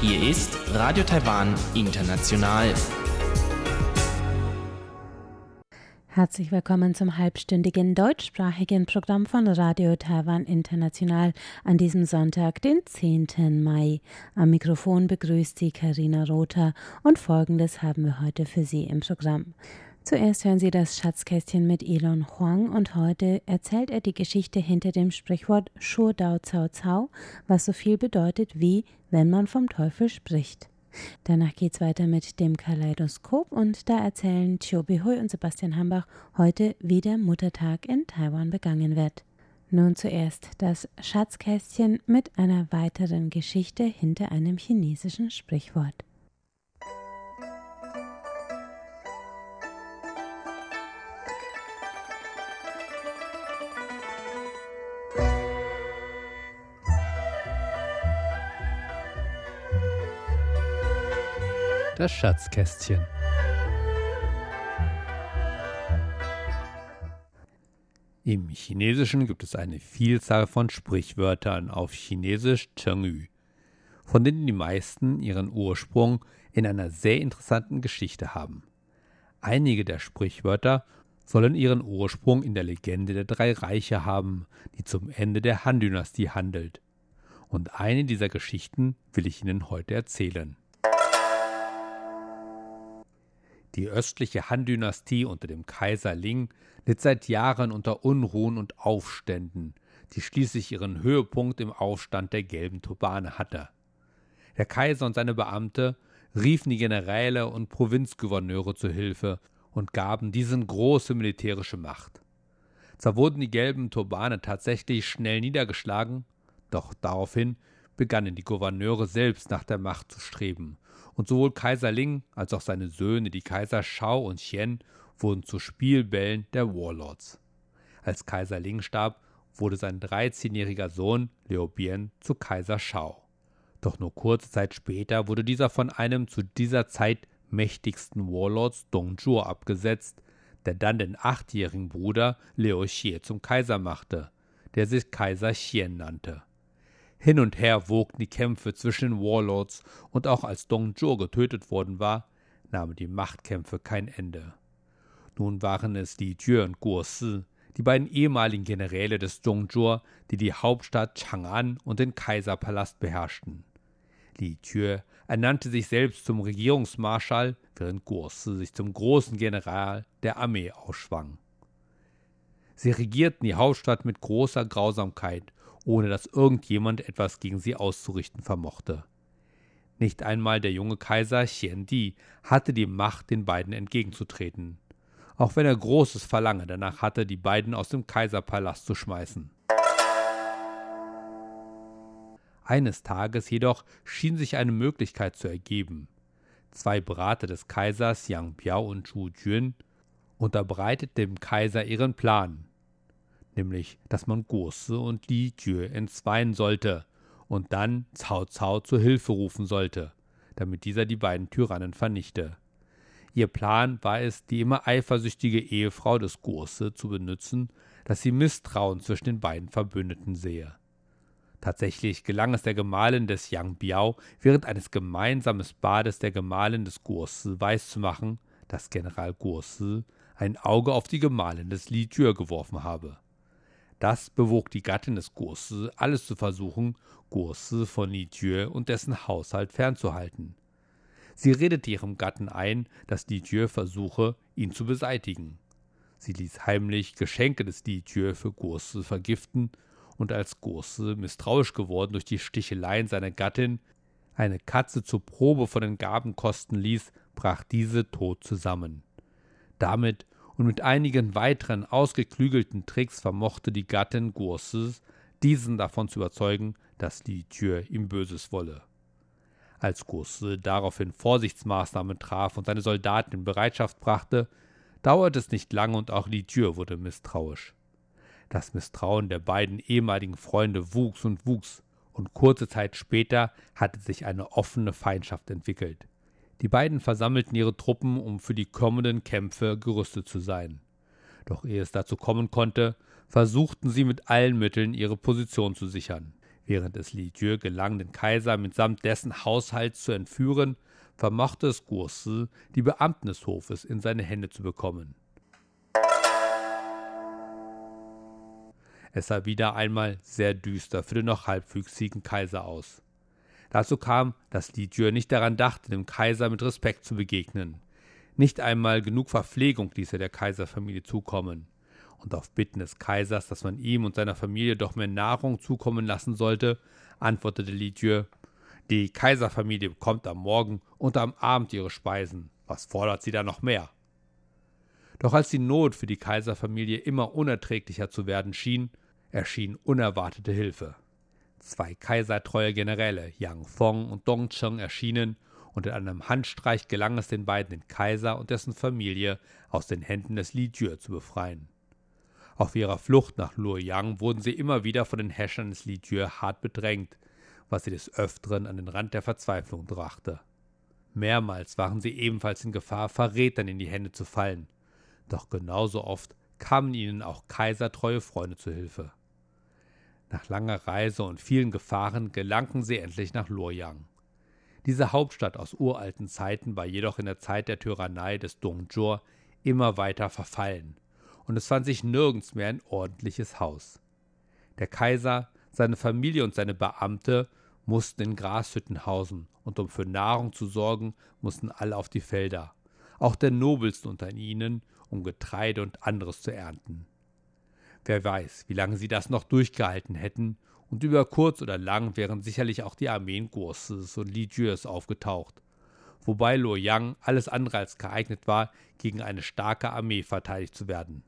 Hier ist Radio Taiwan International. Herzlich willkommen zum halbstündigen deutschsprachigen Programm von Radio Taiwan International an diesem Sonntag, den 10. Mai. Am Mikrofon begrüßt Sie Karina Rother und Folgendes haben wir heute für Sie im Programm. Zuerst hören Sie das Schatzkästchen mit Elon Huang und heute erzählt er die Geschichte hinter dem Sprichwort Shu Dao Cao Cao, was so viel bedeutet wie wenn man vom Teufel spricht. Danach geht's weiter mit dem Kaleidoskop und da erzählen Chiu Bihui und Sebastian Hambach heute, wie der Muttertag in Taiwan begangen wird. Nun zuerst das Schatzkästchen mit einer weiteren Geschichte hinter einem chinesischen Sprichwort. Das Schatzkästchen. Im Chinesischen gibt es eine Vielzahl von Sprichwörtern auf Chinesisch Chengyu, von denen die meisten ihren Ursprung in einer sehr interessanten Geschichte haben. Einige der Sprichwörter sollen ihren Ursprung in der Legende der drei Reiche haben, die zum Ende der Han-Dynastie handelt. Und eine dieser Geschichten will ich Ihnen heute erzählen. Die östliche Han-Dynastie unter dem Kaiser Ling litt seit Jahren unter Unruhen und Aufständen, die schließlich ihren Höhepunkt im Aufstand der gelben Turbane hatte. Der Kaiser und seine Beamte riefen die Generäle und Provinzgouverneure zu Hilfe und gaben diesen große militärische Macht. Zwar wurden die gelben Turbane tatsächlich schnell niedergeschlagen, doch daraufhin begannen die Gouverneure selbst nach der Macht zu streben, und sowohl Kaiser Ling als auch seine Söhne, die Kaiser Shao und Xian, wurden zu Spielbällen der Warlords. Als Kaiser Ling starb, wurde sein 13-jähriger Sohn Liu Bian zu Kaiser Shao. Doch nur kurze Zeit später wurde dieser von einem zu dieser Zeit mächtigsten Warlords Dong Zhuo abgesetzt, der dann den achtjährigen Bruder Liu Xie zum Kaiser machte, der sich Kaiser Xian nannte. Hin und her wogten die Kämpfe zwischen den Warlords und auch als Dong Zhuo getötet worden war, nahmen die Machtkämpfe kein Ende. Nun waren es Li Jue und Guo Si, die beiden ehemaligen Generäle des Zhongzhou, die die Hauptstadt Chang'an und den Kaiserpalast beherrschten. Li Jue ernannte sich selbst zum Regierungsmarschall, während Guo Si sich zum großen General der Armee ausschwang. Sie regierten die Hauptstadt mit großer Grausamkeit ohne dass irgendjemand etwas gegen sie auszurichten vermochte. Nicht einmal der junge Kaiser Xian Di hatte die Macht, den beiden entgegenzutreten, auch wenn er großes Verlangen danach hatte, die beiden aus dem Kaiserpalast zu schmeißen. Eines Tages jedoch schien sich eine Möglichkeit zu ergeben. Zwei Berater des Kaisers Yang Biao und Zhu Jun unterbreiteten dem Kaiser ihren Plan, nämlich dass man Gose und Li Jue entzweien sollte und dann Cao Cao zur Hilfe rufen sollte, damit dieser die beiden Tyrannen vernichte. Ihr Plan war es, die immer eifersüchtige Ehefrau des Gose zu benutzen, dass sie Misstrauen zwischen den beiden Verbündeten sehe. Tatsächlich gelang es der Gemahlin des Yang Biao, während eines gemeinsamen Bades der Gemahlin des Guosi weiszumachen, dass General Guosi ein Auge auf die Gemahlin des Li Jue geworfen habe. Das bewog die Gattin des Gurse, alles zu versuchen, Gurse von Jue und dessen Haushalt fernzuhalten. Sie redete ihrem Gatten ein, dass Jue versuche, ihn zu beseitigen. Sie ließ heimlich Geschenke des Jue für Gurse vergiften, und als Gurse, misstrauisch geworden durch die Sticheleien seiner Gattin, eine Katze zur Probe von den Gaben kosten ließ, brach diese tot zusammen. Damit und mit einigen weiteren ausgeklügelten Tricks vermochte die Gattin Gurses, diesen davon zu überzeugen, dass die Tür ihm Böses wolle. Als Gurse daraufhin Vorsichtsmaßnahmen traf und seine Soldaten in Bereitschaft brachte, dauerte es nicht lange und auch Li Tür wurde misstrauisch. Das Misstrauen der beiden ehemaligen Freunde wuchs und wuchs, und kurze Zeit später hatte sich eine offene Feindschaft entwickelt. Die beiden versammelten ihre Truppen, um für die kommenden Kämpfe gerüstet zu sein. Doch ehe es dazu kommen konnte, versuchten sie mit allen Mitteln ihre Position zu sichern. Während es Li Jue gelang, den Kaiser mitsamt dessen Haushalt zu entführen, vermochte es Guosi, die Beamten des Hofes in seine Hände zu bekommen. Es sah wieder einmal sehr düster für den noch halbwüchsigen Kaiser aus. Dazu kam, dass Li Jue nicht daran dachte, dem Kaiser mit Respekt zu begegnen. Nicht einmal genug Verpflegung ließ er der Kaiserfamilie zukommen. Und auf Bitten des Kaisers, dass man ihm und seiner Familie doch mehr Nahrung zukommen lassen sollte, antwortete Li Jue, die Kaiserfamilie bekommt am Morgen und am Abend ihre Speisen. Was fordert sie da noch mehr? Doch als die Not für die Kaiserfamilie immer unerträglicher zu werden schien, erschien unerwartete Hilfe. Zwei kaisertreue Generäle, Yang Fong und Dong Cheng, erschienen und in einem Handstreich gelang es den beiden, den Kaiser und dessen Familie aus den Händen des Li Jue zu befreien. Auf ihrer Flucht nach Luoyang wurden sie immer wieder von den Häschern des Li Jue hart bedrängt, was sie des Öfteren an den Rand der Verzweiflung brachte. Mehrmals waren sie ebenfalls in Gefahr, Verrätern in die Hände zu fallen, doch genauso oft kamen ihnen auch kaisertreue Freunde zu Hilfe. Nach langer Reise und vielen Gefahren gelangten sie endlich nach Luoyang. Diese Hauptstadt aus uralten Zeiten war jedoch in der Zeit der Tyrannei des Dongzhor immer weiter verfallen, und es fand sich nirgends mehr ein ordentliches Haus. Der Kaiser, seine Familie und seine Beamte mussten in Grashütten hausen, und um für Nahrung zu sorgen, mussten alle auf die Felder, auch der Nobelsten unter ihnen, um Getreide und anderes zu ernten. Wer weiß, wie lange sie das noch durchgehalten hätten, und über kurz oder lang wären sicherlich auch die Armeen Gurses und Li Jues aufgetaucht, wobei Luo Yang alles andere als geeignet war, gegen eine starke Armee verteidigt zu werden.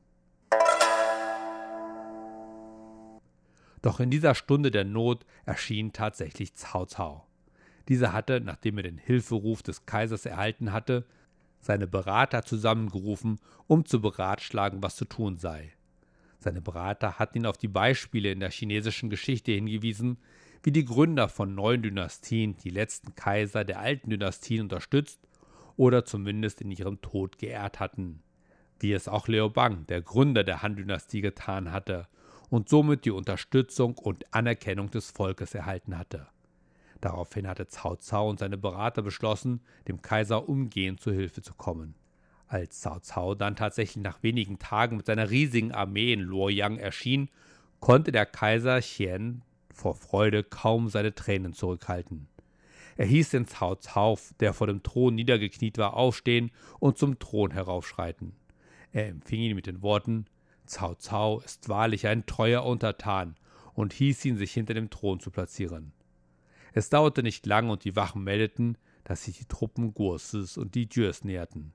Doch in dieser Stunde der Not erschien tatsächlich Cao Cao. Dieser hatte, nachdem er den Hilferuf des Kaisers erhalten hatte, seine Berater zusammengerufen, um zu beratschlagen, was zu tun sei. Seine Berater hatten ihn auf die Beispiele in der chinesischen Geschichte hingewiesen, wie die Gründer von neuen Dynastien die letzten Kaiser der alten Dynastien unterstützt oder zumindest in ihrem Tod geehrt hatten, wie es auch Liu Bang, der Gründer der Han-Dynastie, getan hatte und somit die Unterstützung und Anerkennung des Volkes erhalten hatte. Daraufhin hatte Cao Cao und seine Berater beschlossen, dem Kaiser umgehend zu Hilfe zu kommen. Als Cao Cao dann tatsächlich nach wenigen Tagen mit seiner riesigen Armee in Luoyang erschien, konnte der Kaiser Xian vor Freude kaum seine Tränen zurückhalten. Er hieß den Cao Cao, der vor dem Thron niedergekniet war, aufstehen und zum Thron heraufschreiten. Er empfing ihn mit den Worten Cao Cao ist wahrlich ein treuer Untertan und hieß ihn, sich hinter dem Thron zu platzieren. Es dauerte nicht lang und die Wachen meldeten, dass sich die Truppen Gurses und die Jürs näherten.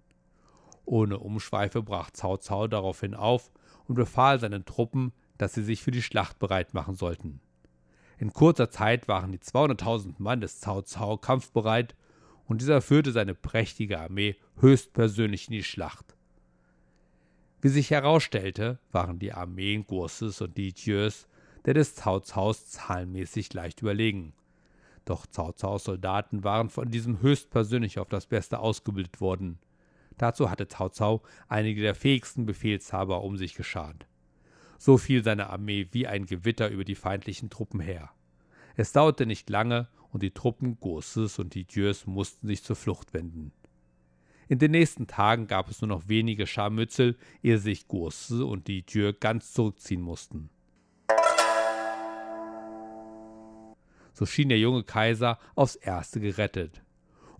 Ohne Umschweife brach Cao Cao daraufhin auf und befahl seinen Truppen, dass sie sich für die Schlacht bereit machen sollten. In kurzer Zeit waren die 200.000 Mann des Cao Cao kampfbereit und dieser führte seine prächtige Armee höchstpersönlich in die Schlacht. Wie sich herausstellte, waren die Armeen Gurses und Dietjes der des Cao Caos zahlenmäßig leicht überlegen. Doch Cao Caos Soldaten waren von diesem höchstpersönlich auf das Beste ausgebildet worden. Dazu hatte Cao Cao einige der fähigsten Befehlshaber um sich geschart. So fiel seine Armee wie ein Gewitter über die feindlichen Truppen her. Es dauerte nicht lange und die Truppen Gurses und Dietjes mussten sich zur Flucht wenden. In den nächsten Tagen gab es nur noch wenige Scharmützel, ehe sich Gurse und die Tür ganz zurückziehen mussten. So schien der junge Kaiser aufs erste gerettet.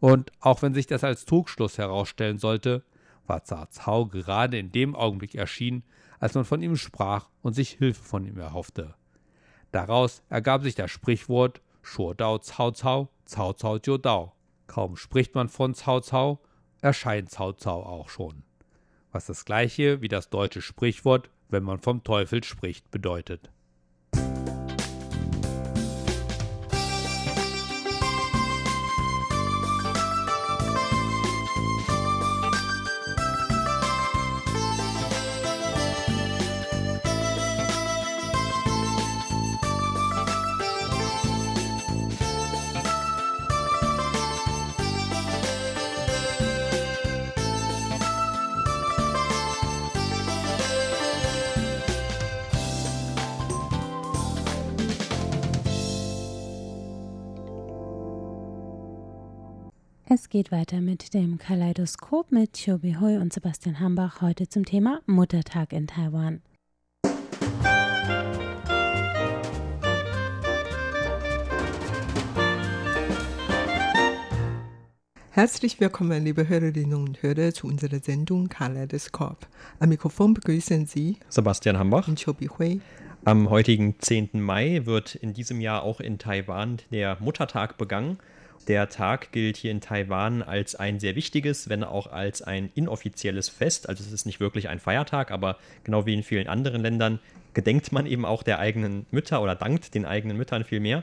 Und auch wenn sich das als Trugschluss herausstellen sollte, war Zar Cao gerade in dem Augenblick erschienen, als man von ihm sprach und sich Hilfe von ihm erhoffte. Daraus ergab sich das Sprichwort Shuo Dao Cao Cao, Cao Cao Jiu Dao. Kaum spricht man von Cao Cao, erscheint Cao Cao auch schon. Was das gleiche wie das deutsche Sprichwort, wenn man vom Teufel spricht, bedeutet. Geht weiter mit dem Kaleidoskop mit Chobi Hui und Sebastian Hambach heute zum Thema Muttertag in Taiwan. Herzlich willkommen, liebe Hörerinnen und Hörer, zu unserer Sendung Kaleidoskop. Am Mikrofon begrüßen Sie Sebastian Hambach und Chobi Hui. Am heutigen 10. Mai wird in diesem Jahr auch in Taiwan der Muttertag begangen. Der Tag gilt hier in Taiwan als ein sehr wichtiges, wenn auch als ein inoffizielles Fest. Also es ist nicht wirklich ein Feiertag, aber genau wie in vielen anderen Ländern gedenkt man eben auch der eigenen Mütter oder dankt den eigenen Müttern viel mehr.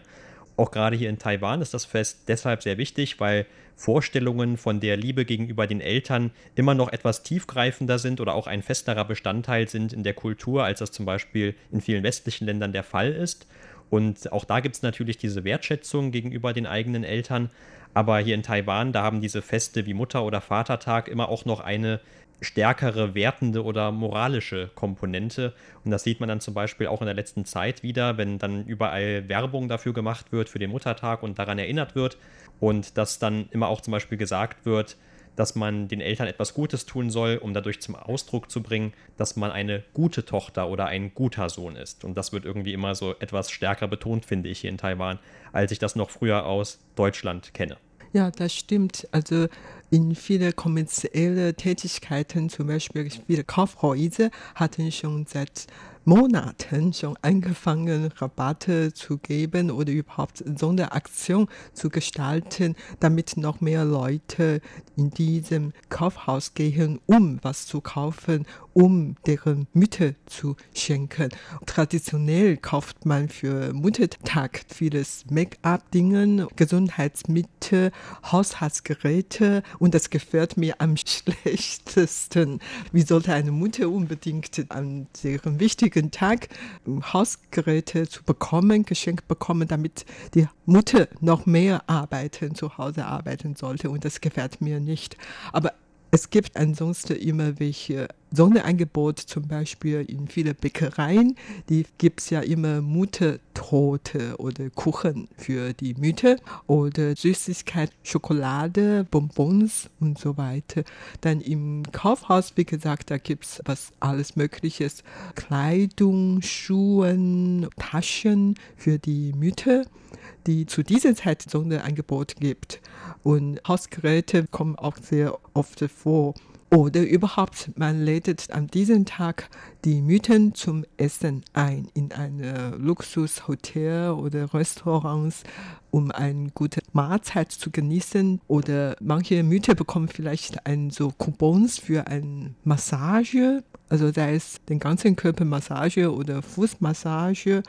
Auch gerade hier in Taiwan ist das Fest deshalb sehr wichtig, weil Vorstellungen von der Liebe gegenüber den Eltern immer noch etwas tiefgreifender sind oder auch ein festerer Bestandteil sind in der Kultur, als das zum Beispiel in vielen westlichen Ländern der Fall ist. Und auch da gibt es natürlich diese Wertschätzung gegenüber den eigenen Eltern. Aber hier in Taiwan, da haben diese Feste wie Mutter- oder Vatertag immer auch noch eine stärkere wertende oder moralische Komponente. Und das sieht man dann zum Beispiel auch in der letzten Zeit wieder, wenn dann überall Werbung dafür gemacht wird für den Muttertag und daran erinnert wird. Und dass dann immer auch zum Beispiel gesagt wird, dass man den Eltern etwas Gutes tun soll, um dadurch zum Ausdruck zu bringen, dass man eine gute Tochter oder ein guter Sohn ist. Und das wird irgendwie immer so etwas stärker betont, finde ich, hier in Taiwan, als ich das noch früher aus Deutschland kenne. Ja, das stimmt. Also in viele kommerzielle Tätigkeiten, zum Beispiel viele Kaufhäuser, hatten schon seit Monaten schon angefangen, Rabatte zu geben oder überhaupt Sonderaktion zu gestalten, damit noch mehr Leute in diesem Kaufhaus gehen, um was zu kaufen, um deren Mütter zu schenken. Traditionell kauft man für Muttertag vieles Make-up-Dingen, Gesundheitsmittel, Haushaltsgeräte und das gefällt mir am schlechtesten. Wie sollte eine Mutter unbedingt an deren wichtigen Tag Hausgeräte zu bekommen, geschenkt bekommen, damit die Mutter noch mehr arbeiten, zu Hause arbeiten sollte. Und das gefällt mir nicht. Aber es gibt ansonsten immer welche Sonderangebote, zum Beispiel in vielen Bäckereien. Die gibt es ja immer Muttertorte oder Kuchen für die Mütter oder Süßigkeit, Schokolade, Bonbons und so weiter. Dann im Kaufhaus, wie gesagt, da gibt es was alles Mögliches. Kleidung, Schuhen, Taschen für die Mütter die zu dieser Zeit Sonderangebot gibt. Und Hausgeräte kommen auch sehr oft vor. Oder überhaupt, man lädt an diesem Tag die Mütter zum Essen ein in ein Luxushotel oder Restaurants, um eine gute Mahlzeit zu genießen. Oder manche Mütter bekommen vielleicht ein so Coupons für eine Massage, also sei es den ganzen Körper Massage oder Fußmassage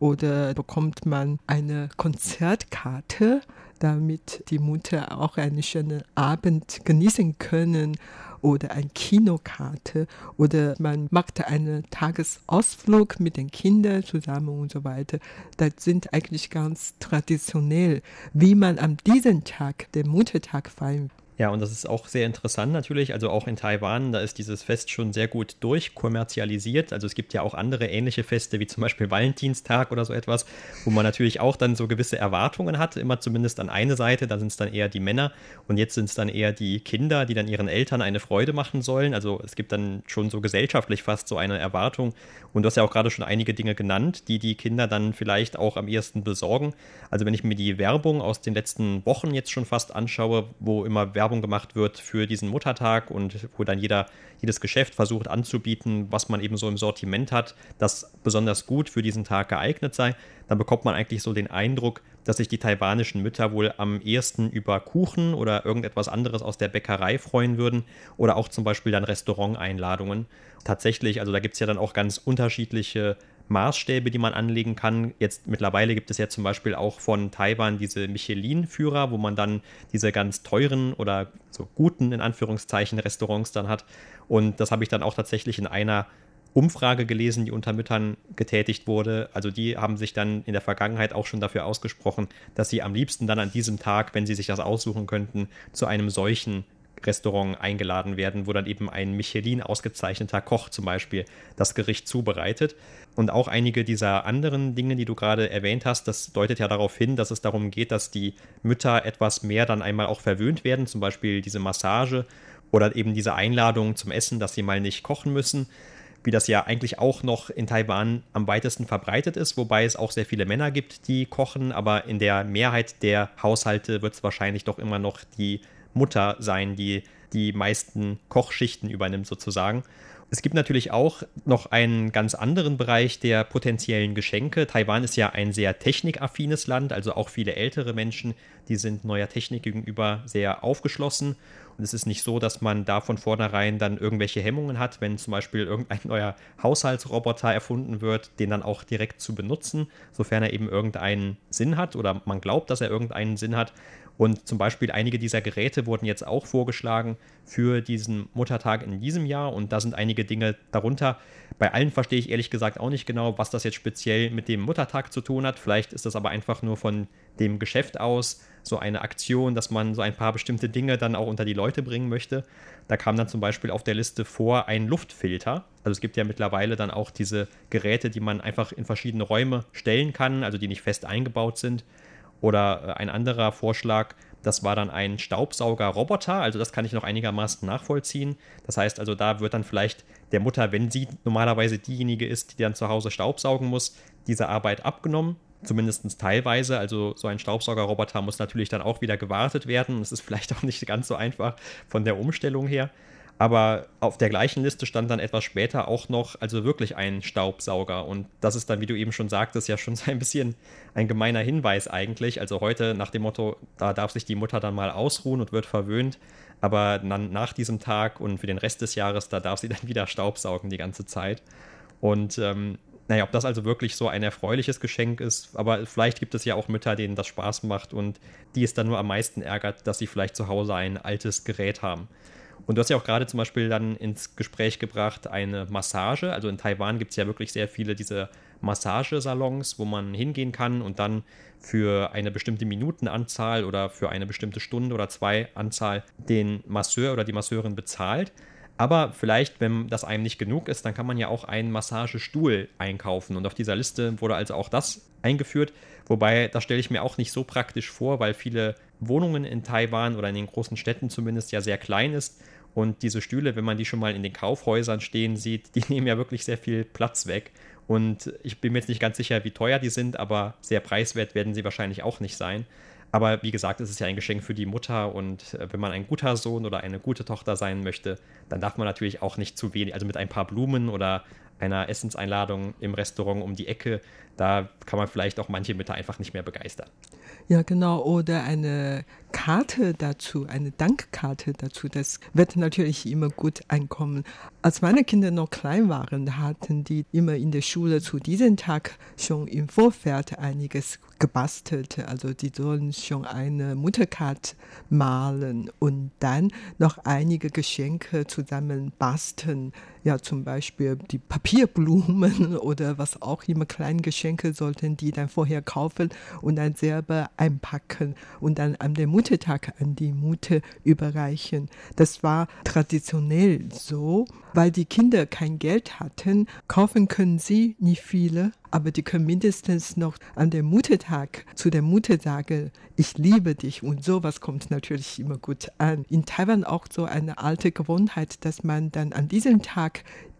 oder bekommt man eine Konzertkarte, damit die Mutter auch einen schönen Abend genießen können oder eine Kinokarte oder man macht einen Tagesausflug mit den Kindern zusammen und so weiter. Das sind eigentlich ganz traditionell, wie man an diesem Tag, den Muttertag feiern ja, und das ist auch sehr interessant natürlich. Also auch in Taiwan, da ist dieses Fest schon sehr gut durchkommerzialisiert. Also es gibt ja auch andere ähnliche Feste, wie zum Beispiel Valentinstag oder so etwas, wo man natürlich auch dann so gewisse Erwartungen hat, immer zumindest an eine Seite, da sind es dann eher die Männer und jetzt sind es dann eher die Kinder, die dann ihren Eltern eine Freude machen sollen. Also es gibt dann schon so gesellschaftlich fast so eine Erwartung. Und du hast ja auch gerade schon einige Dinge genannt, die die Kinder dann vielleicht auch am ehesten besorgen. Also wenn ich mir die Werbung aus den letzten Wochen jetzt schon fast anschaue, wo immer Werbung Werbung gemacht wird für diesen Muttertag und wo dann jeder, jedes Geschäft versucht anzubieten, was man eben so im Sortiment hat, das besonders gut für diesen Tag geeignet sei, dann bekommt man eigentlich so den Eindruck, dass sich die taiwanischen Mütter wohl am ehesten über Kuchen oder irgendetwas anderes aus der Bäckerei freuen würden oder auch zum Beispiel dann Restauranteinladungen. Tatsächlich, also da gibt es ja dann auch ganz unterschiedliche Maßstäbe, die man anlegen kann. Jetzt mittlerweile gibt es ja zum Beispiel auch von Taiwan diese Michelin-Führer, wo man dann diese ganz teuren oder so guten, in Anführungszeichen, Restaurants dann hat. Und das habe ich dann auch tatsächlich in einer Umfrage gelesen, die unter Müttern getätigt wurde. Also die haben sich dann in der Vergangenheit auch schon dafür ausgesprochen, dass sie am liebsten dann an diesem Tag, wenn sie sich das aussuchen könnten, zu einem solchen Restaurant eingeladen werden, wo dann eben ein Michelin ausgezeichneter Koch zum Beispiel das Gericht zubereitet. Und auch einige dieser anderen Dinge, die du gerade erwähnt hast, das deutet ja darauf hin, dass es darum geht, dass die Mütter etwas mehr dann einmal auch verwöhnt werden, zum Beispiel diese Massage oder eben diese Einladung zum Essen, dass sie mal nicht kochen müssen wie das ja eigentlich auch noch in Taiwan am weitesten verbreitet ist, wobei es auch sehr viele Männer gibt, die kochen, aber in der Mehrheit der Haushalte wird es wahrscheinlich doch immer noch die Mutter sein, die die meisten Kochschichten übernimmt sozusagen. Es gibt natürlich auch noch einen ganz anderen Bereich der potenziellen Geschenke. Taiwan ist ja ein sehr technikaffines Land, also auch viele ältere Menschen, die sind neuer Technik gegenüber sehr aufgeschlossen. Und es ist nicht so, dass man da von vornherein dann irgendwelche Hemmungen hat, wenn zum Beispiel irgendein neuer Haushaltsroboter erfunden wird, den dann auch direkt zu benutzen, sofern er eben irgendeinen Sinn hat oder man glaubt, dass er irgendeinen Sinn hat. Und zum Beispiel einige dieser Geräte wurden jetzt auch vorgeschlagen für diesen Muttertag in diesem Jahr. Und da sind einige Dinge darunter. Bei allen verstehe ich ehrlich gesagt auch nicht genau, was das jetzt speziell mit dem Muttertag zu tun hat. Vielleicht ist das aber einfach nur von dem Geschäft aus so eine Aktion, dass man so ein paar bestimmte Dinge dann auch unter die Leute bringen möchte. Da kam dann zum Beispiel auf der Liste vor ein Luftfilter. Also es gibt ja mittlerweile dann auch diese Geräte, die man einfach in verschiedene Räume stellen kann, also die nicht fest eingebaut sind. Oder äh, ein anderer Vorschlag, das war dann ein Staubsauger-Roboter, also das kann ich noch einigermaßen nachvollziehen. Das heißt also, da wird dann vielleicht der Mutter, wenn sie normalerweise diejenige ist, die dann zu Hause Staubsaugen muss, diese Arbeit abgenommen. Zumindest teilweise. Also so ein Staubsaugerroboter muss natürlich dann auch wieder gewartet werden. Es ist vielleicht auch nicht ganz so einfach von der Umstellung her. Aber auf der gleichen Liste stand dann etwas später auch noch, also wirklich ein Staubsauger. Und das ist dann, wie du eben schon sagtest, ja schon so ein bisschen ein gemeiner Hinweis eigentlich. Also heute nach dem Motto, da darf sich die Mutter dann mal ausruhen und wird verwöhnt. Aber dann nach diesem Tag und für den Rest des Jahres, da darf sie dann wieder Staubsaugen die ganze Zeit. Und ähm, naja, ob das also wirklich so ein erfreuliches Geschenk ist, aber vielleicht gibt es ja auch Mütter, denen das Spaß macht und die es dann nur am meisten ärgert, dass sie vielleicht zu Hause ein altes Gerät haben. Und du hast ja auch gerade zum Beispiel dann ins Gespräch gebracht eine Massage. Also in Taiwan gibt es ja wirklich sehr viele diese Massagesalons, wo man hingehen kann und dann für eine bestimmte Minutenanzahl oder für eine bestimmte Stunde oder zwei Anzahl den Masseur oder die Masseurin bezahlt. Aber vielleicht, wenn das einem nicht genug ist, dann kann man ja auch einen Massagestuhl einkaufen. Und auf dieser Liste wurde also auch das eingeführt. Wobei, das stelle ich mir auch nicht so praktisch vor, weil viele Wohnungen in Taiwan oder in den großen Städten zumindest ja sehr klein ist. Und diese Stühle, wenn man die schon mal in den Kaufhäusern stehen sieht, die nehmen ja wirklich sehr viel Platz weg. Und ich bin mir jetzt nicht ganz sicher, wie teuer die sind, aber sehr preiswert werden sie wahrscheinlich auch nicht sein. Aber wie gesagt, es ist ja ein Geschenk für die Mutter und äh, wenn man ein guter Sohn oder eine gute Tochter sein möchte, dann darf man natürlich auch nicht zu wenig, also mit ein paar Blumen oder einer Essenseinladung im Restaurant um die Ecke, da kann man vielleicht auch manche Mütter einfach nicht mehr begeistern. Ja, genau. Oder eine Karte dazu, eine Dankkarte dazu. Das wird natürlich immer gut ankommen. Als meine Kinder noch klein waren, hatten die immer in der Schule zu diesem Tag schon im Vorfeld einiges gebastelt. Also die sollen schon eine Mutterkarte malen und dann noch einige Geschenke zusammen basteln. Ja, zum Beispiel die Papierblumen oder was auch immer, kleine Geschenke sollten die dann vorher kaufen und dann selber einpacken und dann an den Muttertag an die Mutter überreichen. Das war traditionell so, weil die Kinder kein Geld hatten, kaufen können sie nicht viele, aber die können mindestens noch an dem Muttertag zu der Mutter sagen, ich liebe dich und sowas kommt natürlich immer gut an. In Taiwan auch so eine alte Gewohnheit, dass man dann an diesem Tag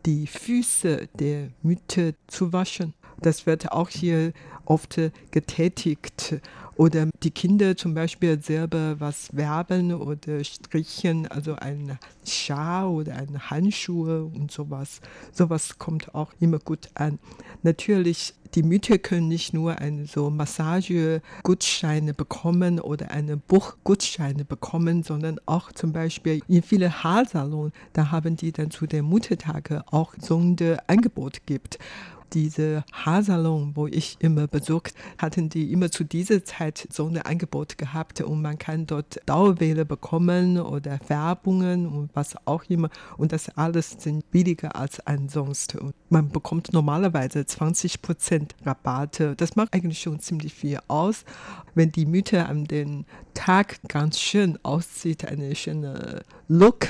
die Füße der Mütter zu waschen. Das wird auch hier oft getätigt oder die Kinder zum Beispiel selber was werben oder strichen, also ein Schal oder ein Handschuhe und sowas. Sowas kommt auch immer gut an. Natürlich die Mütter können nicht nur eine so Massage-Gutscheine bekommen oder eine Buchgutscheine bekommen, sondern auch zum Beispiel in viele Haarsalons, da haben die dann zu den Muttertage auch so ein Angebot gibt. Diese Haarsalon, wo ich immer besucht, hatten die immer zu dieser Zeit so ein Angebot gehabt und man kann dort Dauerwähler bekommen oder Werbungen und was auch immer und das alles sind billiger als ansonsten. Und man bekommt normalerweise 20 Prozent Rabatte. Das macht eigentlich schon ziemlich viel aus. Wenn die Mütter an den Tag ganz schön aussieht, eine schöne Look,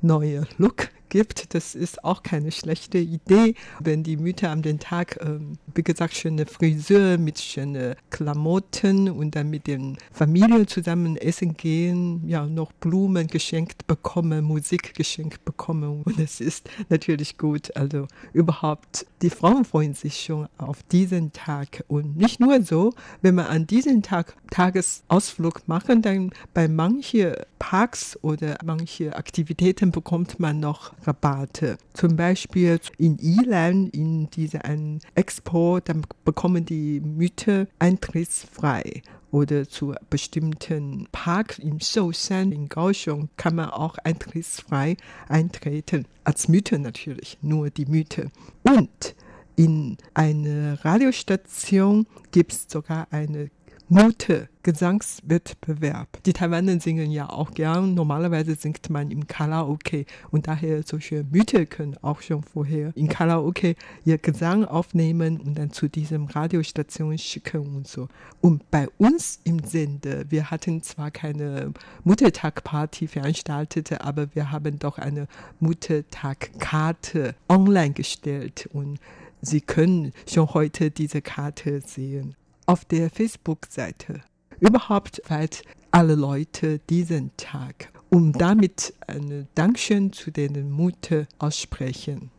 neue Look gibt. Das ist auch keine schlechte Idee, wenn die Mütter an den Tag, ähm, wie gesagt, schöne Friseur mit schönen Klamotten und dann mit den Familien zusammen essen gehen, ja, noch Blumen geschenkt bekommen, Musik geschenkt bekommen. Und es ist natürlich gut. Also überhaupt, die Frauen freuen sich schon auf diesen Tag. Und nicht nur so, wenn man an diesem Tag Tagesausflug machen, dann bei manchen Parks oder manche Aktivitäten bekommt man noch Rabatte. Zum Beispiel in Ilan, in diesem Expo, dann bekommen die Mütter eintrittsfrei. Oder zu bestimmten Park in Shoushan in Kaohsiung kann man auch eintrittsfrei eintreten. Als Mütter natürlich, nur die Mütter. Und in einer Radiostation gibt es sogar eine Mute, Gesangswettbewerb. Die Taiwaner singen ja auch gern. Normalerweise singt man im Karaoke und daher solche Mythe können auch schon vorher im Karaoke ihr Gesang aufnehmen und dann zu diesem Radiostation schicken und so. Und bei uns im Sender, wir hatten zwar keine Muttertag-Party veranstaltet, aber wir haben doch eine Muttertag-Karte online gestellt und Sie können schon heute diese Karte sehen auf der Facebook-Seite. Überhaupt feiert alle Leute diesen Tag, um damit ein Dankeschön zu den Mutter aussprechen.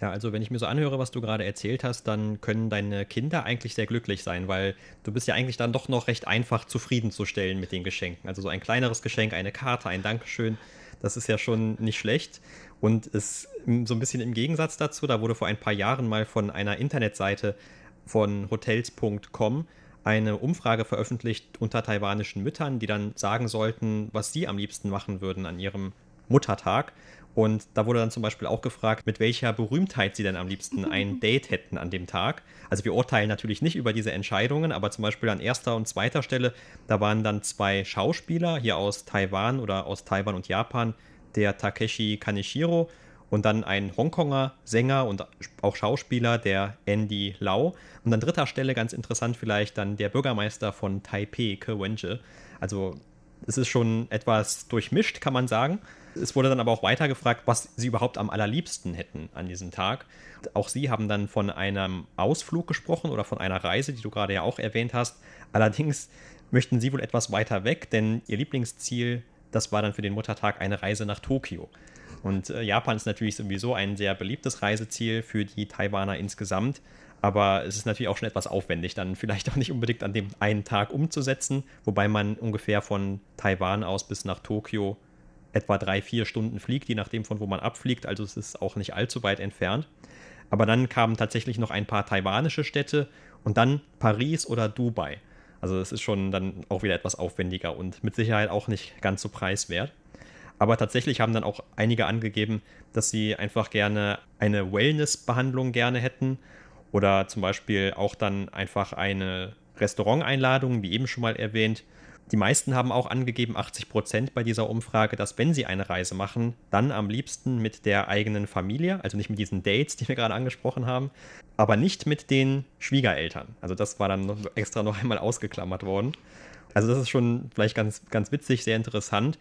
Ja, also wenn ich mir so anhöre, was du gerade erzählt hast, dann können deine Kinder eigentlich sehr glücklich sein, weil du bist ja eigentlich dann doch noch recht einfach zufriedenzustellen mit den Geschenken. Also so ein kleineres Geschenk, eine Karte, ein Dankeschön, das ist ja schon nicht schlecht. Und es so ein bisschen im Gegensatz dazu, da wurde vor ein paar Jahren mal von einer Internetseite von hotels.com eine Umfrage veröffentlicht unter taiwanischen Müttern, die dann sagen sollten, was sie am liebsten machen würden an ihrem Muttertag. Und da wurde dann zum Beispiel auch gefragt, mit welcher Berühmtheit sie denn am liebsten ein Date hätten an dem Tag. Also wir urteilen natürlich nicht über diese Entscheidungen, aber zum Beispiel an erster und zweiter Stelle, da waren dann zwei Schauspieler hier aus Taiwan oder aus Taiwan und Japan, der Takeshi Kaneshiro und dann ein Hongkonger Sänger und auch Schauspieler, der Andy Lau. Und an dritter Stelle, ganz interessant vielleicht, dann der Bürgermeister von Taipei, Ke Wenje. Also es ist schon etwas durchmischt, kann man sagen. Es wurde dann aber auch weiter gefragt, was sie überhaupt am allerliebsten hätten an diesem Tag. Auch sie haben dann von einem Ausflug gesprochen oder von einer Reise, die du gerade ja auch erwähnt hast. Allerdings möchten sie wohl etwas weiter weg, denn ihr Lieblingsziel, das war dann für den Muttertag eine Reise nach Tokio. Und äh, Japan ist natürlich sowieso ein sehr beliebtes Reiseziel für die Taiwaner insgesamt. Aber es ist natürlich auch schon etwas aufwendig, dann vielleicht auch nicht unbedingt an dem einen Tag umzusetzen, wobei man ungefähr von Taiwan aus bis nach Tokio etwa drei, vier Stunden fliegt, je nachdem von wo man abfliegt. Also es ist auch nicht allzu weit entfernt. Aber dann kamen tatsächlich noch ein paar taiwanische Städte und dann Paris oder Dubai. Also es ist schon dann auch wieder etwas aufwendiger und mit Sicherheit auch nicht ganz so preiswert. Aber tatsächlich haben dann auch einige angegeben, dass sie einfach gerne eine Wellness-Behandlung gerne hätten oder zum Beispiel auch dann einfach eine Restauranteinladung, wie eben schon mal erwähnt. Die meisten haben auch angegeben, 80 Prozent bei dieser Umfrage, dass wenn sie eine Reise machen, dann am liebsten mit der eigenen Familie, also nicht mit diesen Dates, die wir gerade angesprochen haben, aber nicht mit den Schwiegereltern. Also das war dann extra noch einmal ausgeklammert worden. Also das ist schon vielleicht ganz, ganz witzig, sehr interessant.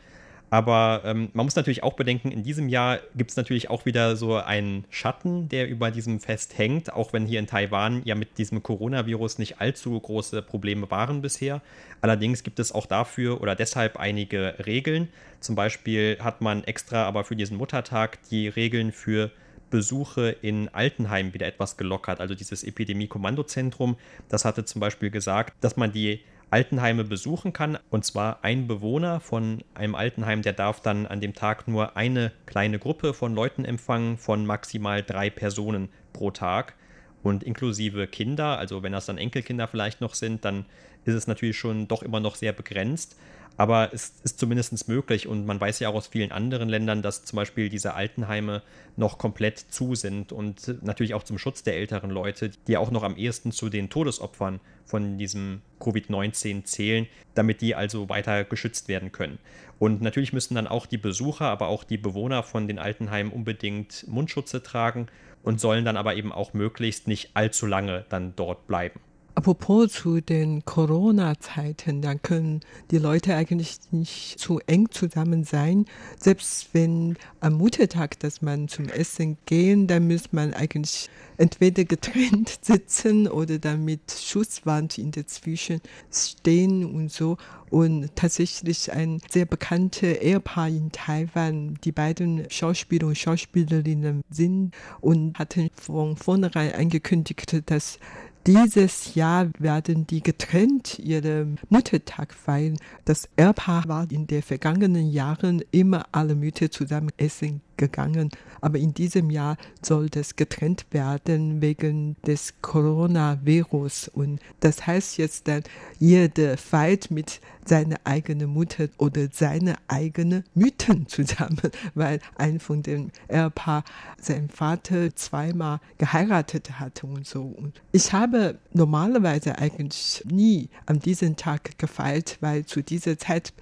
Aber ähm, man muss natürlich auch bedenken, in diesem Jahr gibt es natürlich auch wieder so einen Schatten, der über diesem Fest hängt, auch wenn hier in Taiwan ja mit diesem Coronavirus nicht allzu große Probleme waren bisher. Allerdings gibt es auch dafür oder deshalb einige Regeln. Zum Beispiel hat man extra aber für diesen Muttertag die Regeln für Besuche in Altenheimen wieder etwas gelockert. Also dieses Epidemie-Kommandozentrum, das hatte zum Beispiel gesagt, dass man die Altenheime besuchen kann. Und zwar ein Bewohner von einem Altenheim, der darf dann an dem Tag nur eine kleine Gruppe von Leuten empfangen, von maximal drei Personen pro Tag. Und inklusive Kinder, also wenn das dann Enkelkinder vielleicht noch sind, dann ist es natürlich schon doch immer noch sehr begrenzt. Aber es ist zumindest möglich und man weiß ja auch aus vielen anderen Ländern, dass zum Beispiel diese Altenheime noch komplett zu sind und natürlich auch zum Schutz der älteren Leute, die auch noch am ehesten zu den Todesopfern von diesem Covid-19 zählen, damit die also weiter geschützt werden können. Und natürlich müssen dann auch die Besucher, aber auch die Bewohner von den Altenheimen unbedingt Mundschutze tragen und sollen dann aber eben auch möglichst nicht allzu lange dann dort bleiben. Apropos zu den Corona-Zeiten, dann können die Leute eigentlich nicht zu eng zusammen sein. Selbst wenn am Muttertag, dass man zum Essen gehen, dann muss man eigentlich entweder getrennt sitzen oder dann mit Schusswand in dazwischen stehen und so. Und tatsächlich ein sehr bekanntes Ehepaar in Taiwan, die beiden Schauspieler und Schauspielerinnen sind und hatten von vornherein angekündigt, dass dieses Jahr werden die getrennt ihren Muttertag feiern. Das Ehepaar war in den vergangenen Jahren immer alle Mütter zusammen essen gegangen. Aber in diesem Jahr soll das getrennt werden wegen des Coronavirus. Und das heißt jetzt dann, jeder feiert mit seiner eigenen Mutter oder seine eigenen Müttern zusammen, weil ein von dem Ehepaar sein Vater zweimal geheiratet hatte und so. Und ich habe normalerweise eigentlich nie an diesem Tag gefeiert, weil zu dieser Zeit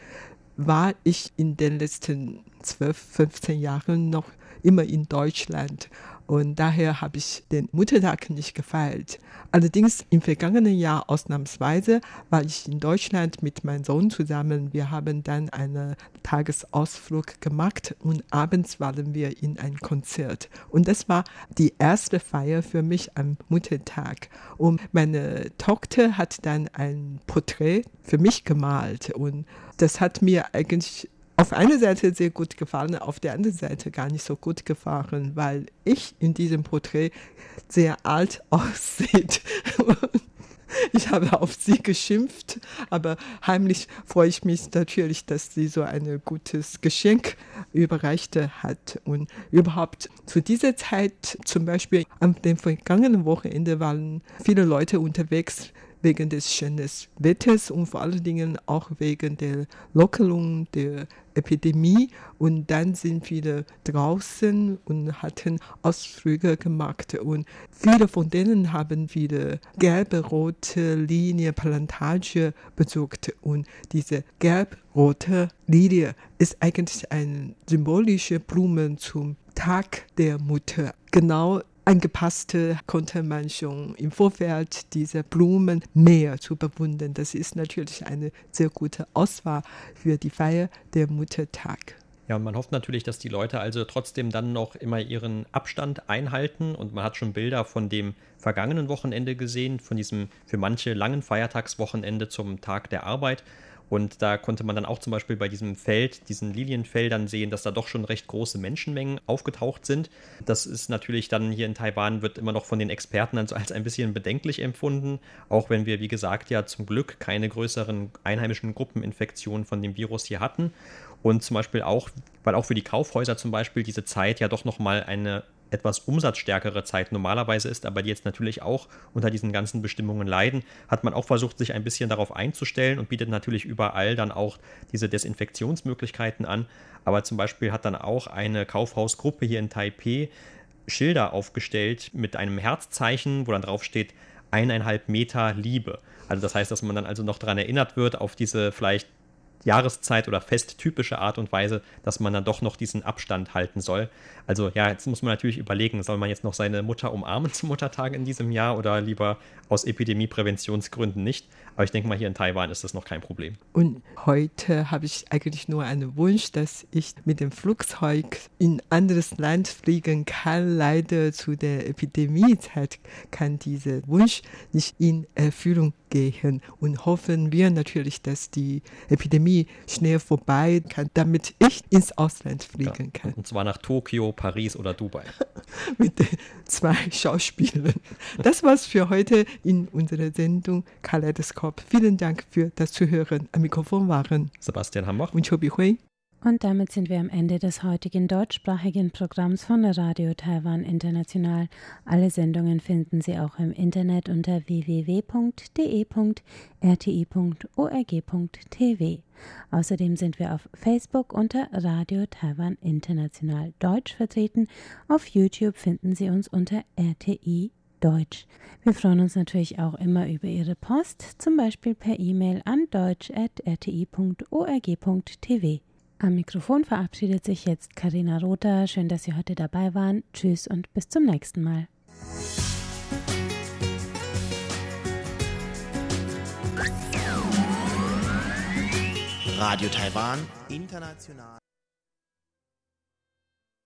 war ich in den letzten 12, 15 Jahren noch immer in Deutschland. Und daher habe ich den Muttertag nicht gefeiert. Allerdings im vergangenen Jahr ausnahmsweise war ich in Deutschland mit meinem Sohn zusammen. Wir haben dann einen Tagesausflug gemacht und abends waren wir in ein Konzert. Und das war die erste Feier für mich am Muttertag. Und meine Tochter hat dann ein Porträt für mich gemalt. Und das hat mir eigentlich auf einer Seite sehr gut gefallen, auf der anderen Seite gar nicht so gut gefallen, weil ich in diesem Porträt sehr alt aussieht. Ich habe auf sie geschimpft, aber heimlich freue ich mich natürlich, dass sie so ein gutes Geschenk überreicht hat. Und überhaupt zu dieser Zeit, zum Beispiel am dem vergangenen Wochenende, waren viele Leute unterwegs wegen des schönen Wetters und vor allen Dingen auch wegen der Lockerung der Epidemie. Und dann sind viele draußen und hatten Ausflüge gemacht. Und viele von denen haben wieder gelbe-rote Linie Plantage besucht. Und diese gelb-rote Linie ist eigentlich eine symbolische Blume zum Tag der Mutter. Genau angepasste konnte man schon im Vorfeld diese Blumen mehr zu bewundern. Das ist natürlich eine sehr gute Auswahl für die Feier der Muttertag. Ja, man hofft natürlich, dass die Leute also trotzdem dann noch immer ihren Abstand einhalten. Und man hat schon Bilder von dem vergangenen Wochenende gesehen, von diesem für manche langen Feiertagswochenende zum Tag der Arbeit. Und da konnte man dann auch zum Beispiel bei diesem Feld, diesen Lilienfeldern sehen, dass da doch schon recht große Menschenmengen aufgetaucht sind. Das ist natürlich dann hier in Taiwan, wird immer noch von den Experten als ein bisschen bedenklich empfunden, auch wenn wir, wie gesagt, ja zum Glück keine größeren einheimischen Gruppeninfektionen von dem Virus hier hatten. Und zum Beispiel auch, weil auch für die Kaufhäuser zum Beispiel diese Zeit ja doch nochmal eine etwas umsatzstärkere Zeit normalerweise ist, aber die jetzt natürlich auch unter diesen ganzen Bestimmungen leiden, hat man auch versucht, sich ein bisschen darauf einzustellen und bietet natürlich überall dann auch diese Desinfektionsmöglichkeiten an. Aber zum Beispiel hat dann auch eine Kaufhausgruppe hier in Taipei Schilder aufgestellt mit einem Herzzeichen, wo dann drauf steht, eineinhalb Meter Liebe. Also das heißt, dass man dann also noch daran erinnert wird, auf diese vielleicht Jahreszeit oder festtypische Art und Weise, dass man dann doch noch diesen Abstand halten soll. Also ja, jetzt muss man natürlich überlegen, soll man jetzt noch seine Mutter umarmen zum Muttertag in diesem Jahr oder lieber aus Epidemiepräventionsgründen nicht. Aber ich denke mal, hier in Taiwan ist das noch kein Problem. Und heute habe ich eigentlich nur einen Wunsch, dass ich mit dem Flugzeug in ein anderes Land fliegen kann. Leider zu der Epidemiezeit kann dieser Wunsch nicht in Erfüllung gehen. Und hoffen wir natürlich, dass die Epidemie schnell vorbei kann, damit ich ins Ausland fliegen ja, kann. Und zwar nach Tokio, Paris oder Dubai. mit den zwei Schauspielern. Das war's für heute in unserer Sendung Kaleidoskop. Vielen Dank für das Zuhören. Am Mikrofon waren Sebastian Hammer und Chobi Hui. Und damit sind wir am Ende des heutigen deutschsprachigen Programms von Radio Taiwan International. Alle Sendungen finden Sie auch im Internet unter www.de.rti.org.tv. Außerdem sind wir auf Facebook unter Radio Taiwan International Deutsch vertreten. Auf YouTube finden Sie uns unter RTI Deutsch. Wir freuen uns natürlich auch immer über Ihre Post, zum Beispiel per E-Mail an deutsch.rti.org.tv. Am Mikrofon verabschiedet sich jetzt Karina Rother. Schön, dass Sie heute dabei waren. Tschüss und bis zum nächsten Mal. Radio Taiwan, international.